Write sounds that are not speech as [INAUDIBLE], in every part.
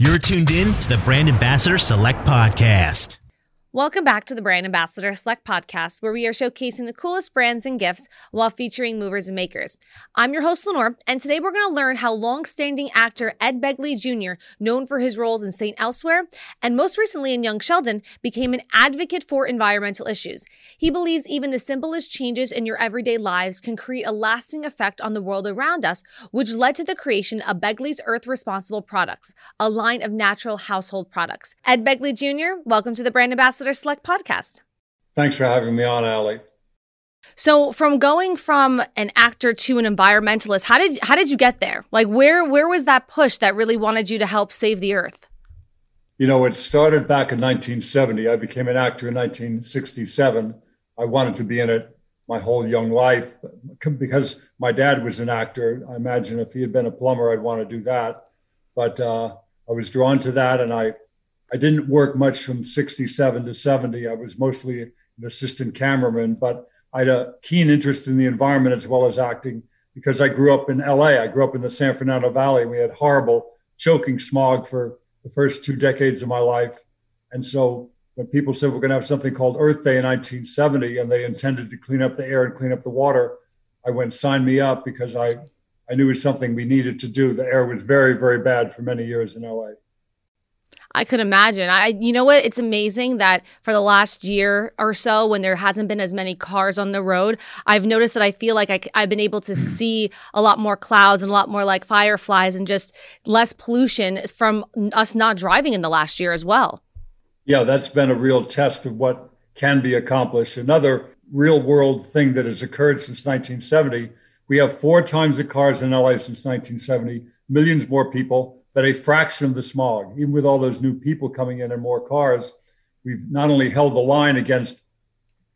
You're tuned in to the Brand Ambassador Select Podcast. Welcome back to the Brand Ambassador Select podcast, where we are showcasing the coolest brands and gifts while featuring movers and makers. I'm your host, Lenore, and today we're going to learn how long-standing actor Ed Begley Jr., known for his roles in St. Elsewhere and most recently in Young Sheldon, became an advocate for environmental issues. He believes even the simplest changes in your everyday lives can create a lasting effect on the world around us, which led to the creation of Begley's Earth Responsible Products, a line of natural household products. Ed Begley Jr., welcome to the Brand Ambassador Ambassador Select podcast. Thanks for having me on, Allie. So, from going from an actor to an environmentalist, how did how did you get there? Like, where where was that push that really wanted you to help save the earth? You know, it started back in 1970. I became an actor in 1967. I wanted to be in it my whole young life because my dad was an actor. I imagine if he had been a plumber, I'd want to do that. But uh, I was drawn to that, and I I didn't work much from 67 to 70. I was mostly an assistant cameraman, but I had a keen interest in the environment as well as acting because I grew up in LA. I grew up in the San Fernando Valley. We had horrible choking smog for the first two decades of my life. And so when people said we're going to have something called Earth Day in 1970 and they intended to clean up the air and clean up the water, I went, sign me up because I, I knew it was something we needed to do. The air was very, very bad for many years in LA. I could imagine. I, you know what? It's amazing that for the last year or so, when there hasn't been as many cars on the road, I've noticed that I feel like I, I've been able to hmm. see a lot more clouds and a lot more like fireflies and just less pollution from us not driving in the last year as well. Yeah, that's been a real test of what can be accomplished. Another real world thing that has occurred since 1970 we have four times the cars in LA since 1970, millions more people but a fraction of the smog. Even with all those new people coming in and more cars, we've not only held the line against,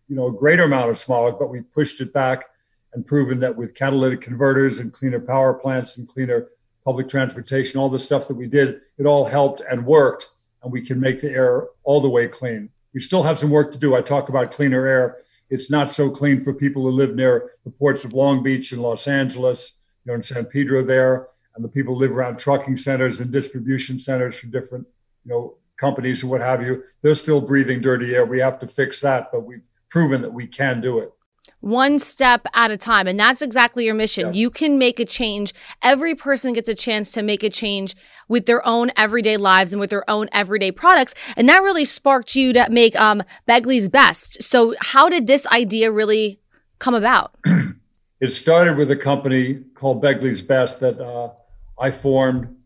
you know, a greater amount of smog, but we've pushed it back and proven that with catalytic converters and cleaner power plants and cleaner public transportation, all the stuff that we did, it all helped and worked, and we can make the air all the way clean. We still have some work to do. I talk about cleaner air. It's not so clean for people who live near the ports of Long Beach and Los Angeles, you know, in San Pedro there and the people live around trucking centers and distribution centers for different, you know, companies and what have you, they're still breathing dirty air. We have to fix that, but we've proven that we can do it. One step at a time. And that's exactly your mission. Yeah. You can make a change. Every person gets a chance to make a change with their own everyday lives and with their own everyday products. And that really sparked you to make um, Begley's Best. So, how did this idea really come about? [CLEARS THROAT] it started with a company called Begley's Best that uh, I formed.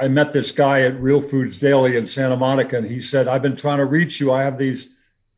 I met this guy at Real Foods Daily in Santa Monica, and he said, "I've been trying to reach you. I have these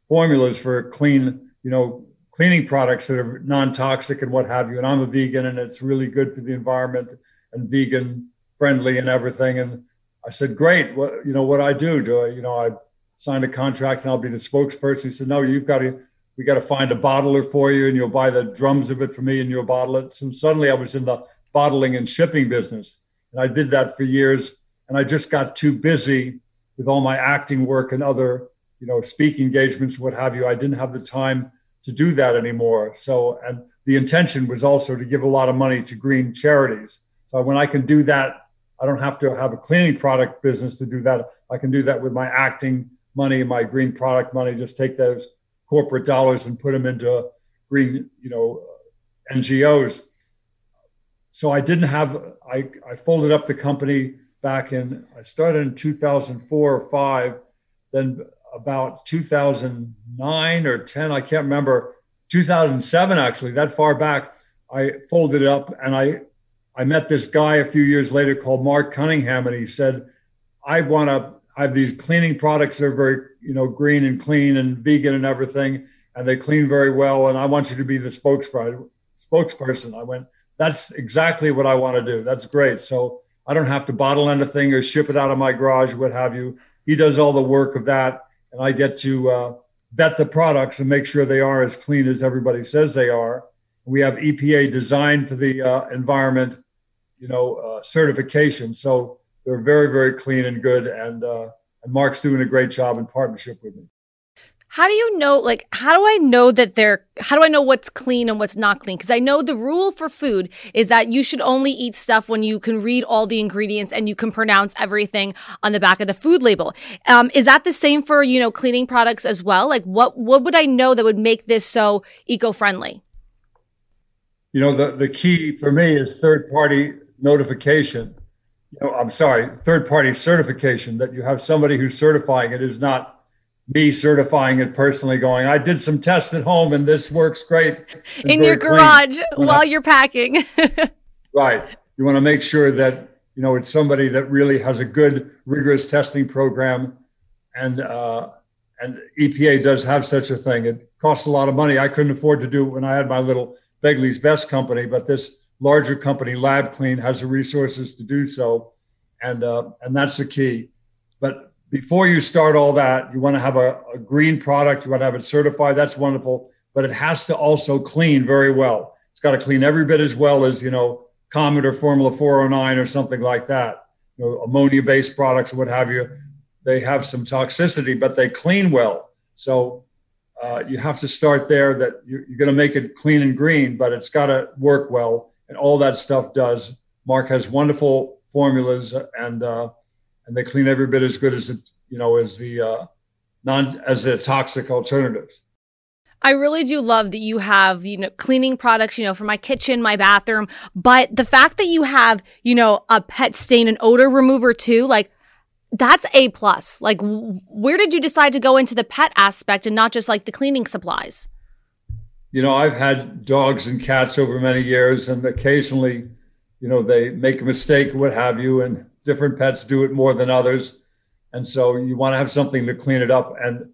formulas for clean, you know, cleaning products that are non-toxic and what have you. And I'm a vegan, and it's really good for the environment and vegan friendly and everything." And I said, "Great. What you know? What I do? Do I, you know? I signed a contract, and I'll be the spokesperson." He said, "No, you've got to." We got to find a bottler for you, and you'll buy the drums of it for me, and you'll bottle it. So suddenly, I was in the bottling and shipping business. And I did that for years. And I just got too busy with all my acting work and other, you know, speaking engagements, what have you. I didn't have the time to do that anymore. So, and the intention was also to give a lot of money to green charities. So when I can do that, I don't have to have a cleaning product business to do that. I can do that with my acting money, my green product money. Just take those corporate dollars and put them into green, you know, NGOs so I didn't have I, I folded up the company back in I started in 2004 or 5 then about 2009 or 10 I can't remember 2007 actually that far back I folded it up and I I met this guy a few years later called Mark Cunningham and he said I want to I have these cleaning products that are very you know green and clean and vegan and everything and they clean very well and I want you to be the spokesperson spokesperson. I went that's exactly what I want to do. That's great. So I don't have to bottle anything or ship it out of my garage, what have you. He does all the work of that, and I get to uh, vet the products and make sure they are as clean as everybody says they are. We have EPA design for the uh, environment, you know, uh, certification. So they're very, very clean and good. And uh, and Mark's doing a great job in partnership with me. How do you know like how do i know that they're how do i know what's clean and what's not clean? Because i know the rule for food is that you should only eat stuff when you can read all the ingredients and you can pronounce everything on the back of the food label. Um, is that the same for you know cleaning products as well? Like what what would i know that would make this so eco-friendly? You know the, the key for me is third party notification. You know i'm sorry third party certification that you have somebody who's certifying it is not me certifying it personally, going, I did some tests at home and this works great. In your garage clean. while you're packing. [LAUGHS] right. You want to make sure that, you know, it's somebody that really has a good, rigorous testing program. And, uh, and EPA does have such a thing. It costs a lot of money. I couldn't afford to do it when I had my little Begley's Best company, but this larger company, Lab Clean, has the resources to do so. And, uh, and that's the key. But before you start all that, you want to have a, a, green product, you want to have it certified. That's wonderful, but it has to also clean very well. It's got to clean every bit as well as, you know, Comet or Formula 409 or something like that. You know, ammonia based products, what have you, they have some toxicity, but they clean well. So uh, you have to start there that you're, you're going to make it clean and green, but it's got to work well. And all that stuff does. Mark has wonderful formulas and, uh, and they clean every bit as good as it, you know, as the uh, non as the toxic alternatives. I really do love that you have, you know, cleaning products, you know, for my kitchen, my bathroom, but the fact that you have, you know, a pet stain and odor remover too, like that's a plus. Like where did you decide to go into the pet aspect and not just like the cleaning supplies? You know, I've had dogs and cats over many years and occasionally, you know, they make a mistake, what have you, and different pets do it more than others. And so you want to have something to clean it up. And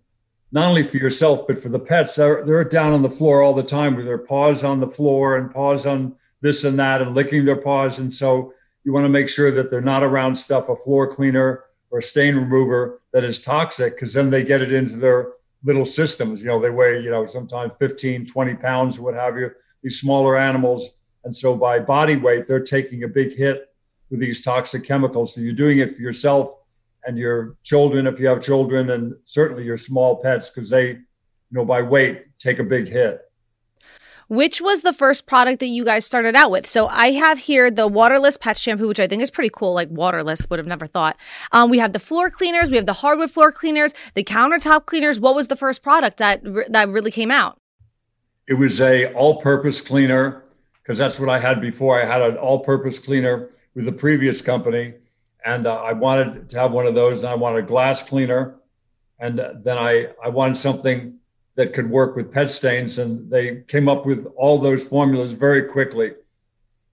not only for yourself, but for the pets, they're, they're down on the floor all the time with their paws on the floor and paws on this and that and licking their paws. And so you want to make sure that they're not around stuff, a floor cleaner or stain remover that is toxic, because then they get it into their little systems. You know, they weigh, you know, sometimes 15, 20 pounds, what have you, these smaller animals. And so by body weight, they're taking a big hit with these toxic chemicals. So you're doing it for yourself and your children, if you have children, and certainly your small pets, because they, you know, by weight take a big hit. Which was the first product that you guys started out with? So I have here the waterless pet shampoo, which I think is pretty cool. Like waterless, would have never thought. Um, we have the floor cleaners, we have the hardwood floor cleaners, the countertop cleaners. What was the first product that that really came out? It was a all-purpose cleaner because that's what I had before. I had an all-purpose cleaner with the previous company, and uh, I wanted to have one of those. And I wanted a glass cleaner, and uh, then I I wanted something that could work with pet stains, and they came up with all those formulas very quickly.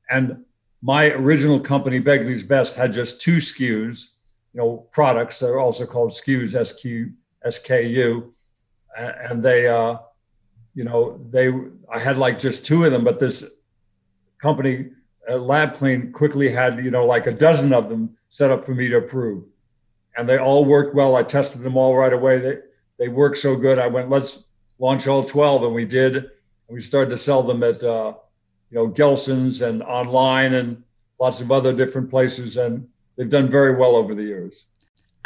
And my original company, Begley's Best, had just two SKUs, you know, products. that are also called SKUs, SQ, SKU, and they, uh, you know, they. I had like just two of them, but this company Clean quickly had, you know, like a dozen of them set up for me to approve. And they all worked well. I tested them all right away. They, they worked so good. I went, let's launch all 12. And we did. And we started to sell them at, uh, you know, Gelson's and online and lots of other different places. And they've done very well over the years.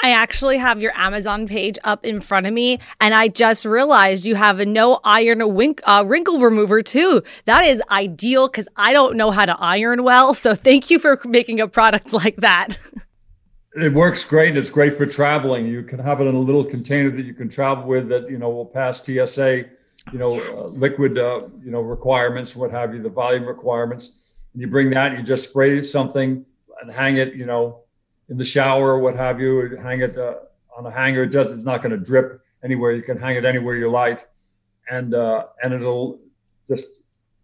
I actually have your Amazon page up in front of me, and I just realized you have a no iron wink, uh, wrinkle remover too. That is ideal because I don't know how to iron well. So thank you for making a product [LAUGHS] like that. It works great. It's great for traveling. You can have it in a little container that you can travel with that you know will pass TSA, you know, uh, yes. uh, liquid, uh, you know, requirements, what have you, the volume requirements. And you bring that, you just spray something and hang it, you know, in the shower or what have you, hang it uh, on a hanger. It does, it's not going to drip anywhere. You can hang it anywhere you like, and uh, and it'll just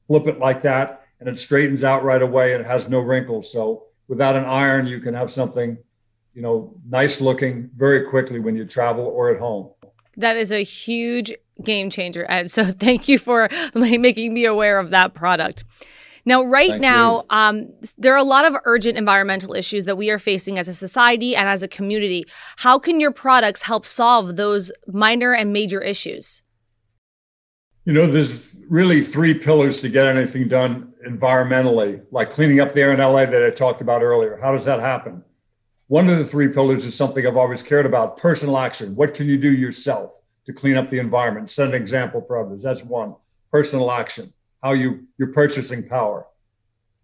flip it like that, and it straightens out right away, and it has no wrinkles. So without an iron, you can have something, you know, nice looking very quickly when you travel or at home. That is a huge game changer, and so [LAUGHS] thank you for [LAUGHS] making me aware of that product. Now, right Thank now, um, there are a lot of urgent environmental issues that we are facing as a society and as a community. How can your products help solve those minor and major issues? You know, there's really three pillars to get anything done environmentally, like cleaning up the air in LA that I talked about earlier. How does that happen? One of the three pillars is something I've always cared about personal action. What can you do yourself to clean up the environment, set an example for others. That's one. Personal action, how you your purchasing power.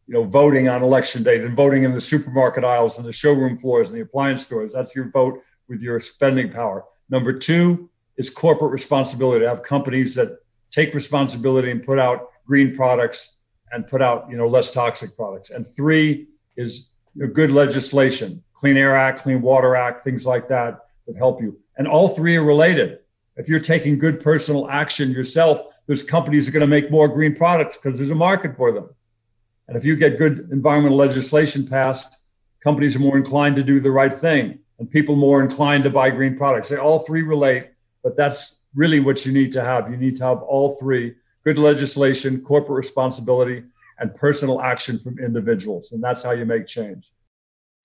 You know, voting on election day, then voting in the supermarket aisles and the showroom floors and the appliance stores. That's your vote with your spending power. Number two is corporate responsibility to have companies that take responsibility and put out green products and put out you know less toxic products. And three is you know, good legislation, Clean Air Act, Clean Water Act, things like that that help you. And all three are related. If you're taking good personal action yourself, there's companies are going to make more green products because there's a market for them. And if you get good environmental legislation passed, companies are more inclined to do the right thing and people more inclined to buy green products. They all three relate, but that's really what you need to have. You need to have all three good legislation, corporate responsibility, and personal action from individuals. And that's how you make change.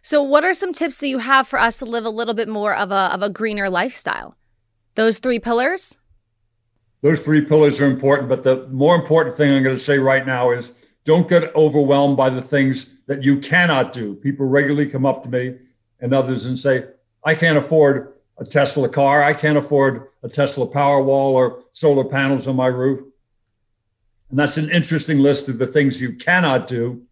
So, what are some tips that you have for us to live a little bit more of a, of a greener lifestyle? Those three pillars? Those three pillars are important, but the more important thing I'm going to say right now is don't get overwhelmed by the things that you cannot do. People regularly come up to me and others and say, I can't afford a Tesla car. I can't afford a Tesla Powerwall or solar panels on my roof. And that's an interesting list of the things you cannot do.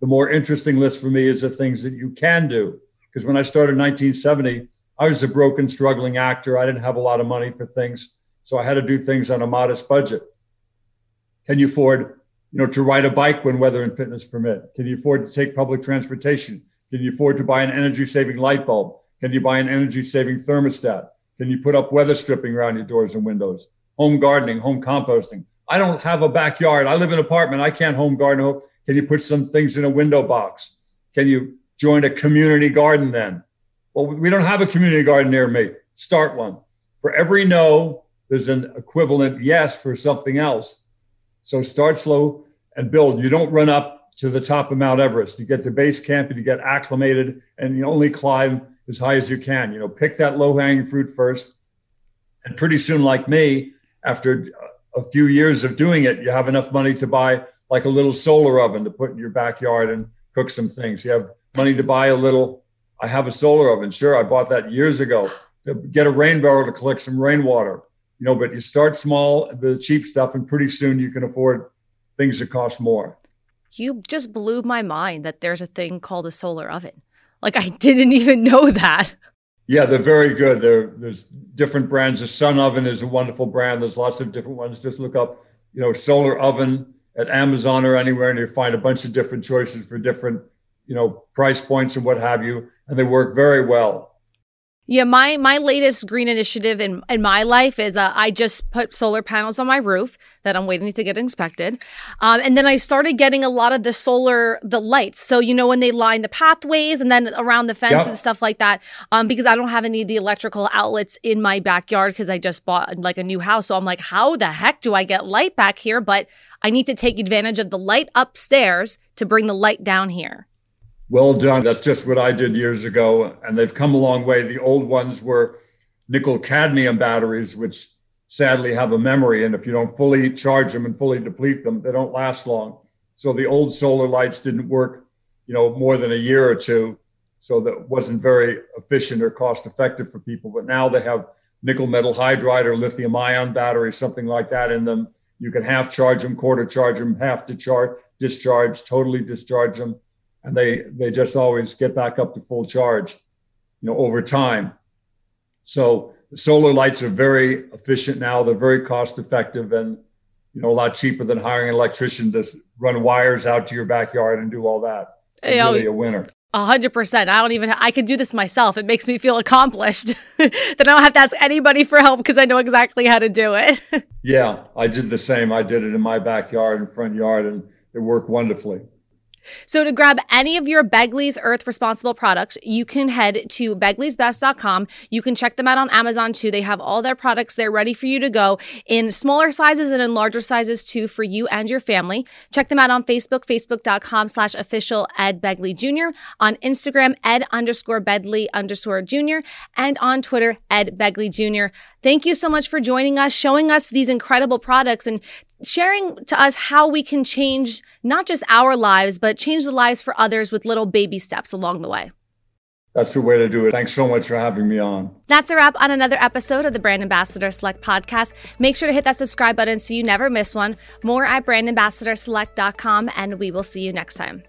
The more interesting list for me is the things that you can do. Because when I started in 1970, I was a broken, struggling actor. I didn't have a lot of money for things. So I had to do things on a modest budget. Can you afford, you know, to ride a bike when weather and fitness permit? Can you afford to take public transportation? Can you afford to buy an energy saving light bulb? Can you buy an energy saving thermostat? Can you put up weather stripping around your doors and windows? Home gardening, home composting. I don't have a backyard. I live in an apartment. I can't home garden. Can you put some things in a window box? Can you join a community garden then? Well, we don't have a community garden near me. Start one. For every no, there's an equivalent yes for something else. So start slow and build. You don't run up to the top of Mount Everest. You get to base camp and you get acclimated and you only climb as high as you can. You know, pick that low hanging fruit first. And pretty soon, like me, after a few years of doing it, you have enough money to buy like a little solar oven to put in your backyard and cook some things. You have money to buy a little. I have a solar oven. Sure, I bought that years ago to get a rain barrel to collect some rainwater. You know, but you start small, the cheap stuff, and pretty soon you can afford things that cost more. You just blew my mind that there's a thing called a solar oven. Like I didn't [LAUGHS] even know that. Yeah, they're very good. There, there's different brands. The Sun Oven is a wonderful brand. There's lots of different ones. Just look up, you know, solar oven at Amazon or anywhere, and you find a bunch of different choices for different, you know, price points and what have you. And they work very well. Yeah, my my latest green initiative in in my life is uh, I just put solar panels on my roof that I'm waiting to get inspected, um, and then I started getting a lot of the solar the lights. So you know when they line the pathways and then around the fence yep. and stuff like that, um, because I don't have any of the electrical outlets in my backyard because I just bought like a new house. So I'm like, how the heck do I get light back here? But I need to take advantage of the light upstairs to bring the light down here. Well done. That's just what I did years ago. And they've come a long way. The old ones were nickel cadmium batteries, which sadly have a memory. And if you don't fully charge them and fully deplete them, they don't last long. So the old solar lights didn't work, you know, more than a year or two. So that wasn't very efficient or cost effective for people. But now they have nickel metal hydride or lithium ion batteries, something like that in them. You can half charge them, quarter charge them, half to charge, discharge, totally discharge them and they they just always get back up to full charge, you know, over time. So the solar lights are very efficient now. They're very cost effective and you know a lot cheaper than hiring an electrician to run wires out to your backyard and do all that. It's really a winner. A hundred percent. I don't even. I can do this myself. It makes me feel accomplished. [LAUGHS] then I don't have to ask anybody for help because I know exactly how to do it. [LAUGHS] yeah, I did the same. I did it in my backyard and front yard, and it worked wonderfully. So to grab any of your Begley's Earth Responsible products, you can head to begleysbest.com. You can check them out on Amazon too. They have all their products there ready for you to go in smaller sizes and in larger sizes too for you and your family. Check them out on Facebook, facebook.com slash official Ed Begley Jr., on Instagram, Ed underscore Begley underscore Jr., and on Twitter, Ed Begley Jr. Thank you so much for joining us, showing us these incredible products and sharing to us how we can change not just our lives, but change the lives for others with little baby steps along the way. that's the way to do it. Thanks so much for having me on. That's a wrap on another episode of the Brand Ambassador Select podcast. Make sure to hit that subscribe button so you never miss one. More at brandambassadorselect.com, and we will see you next time.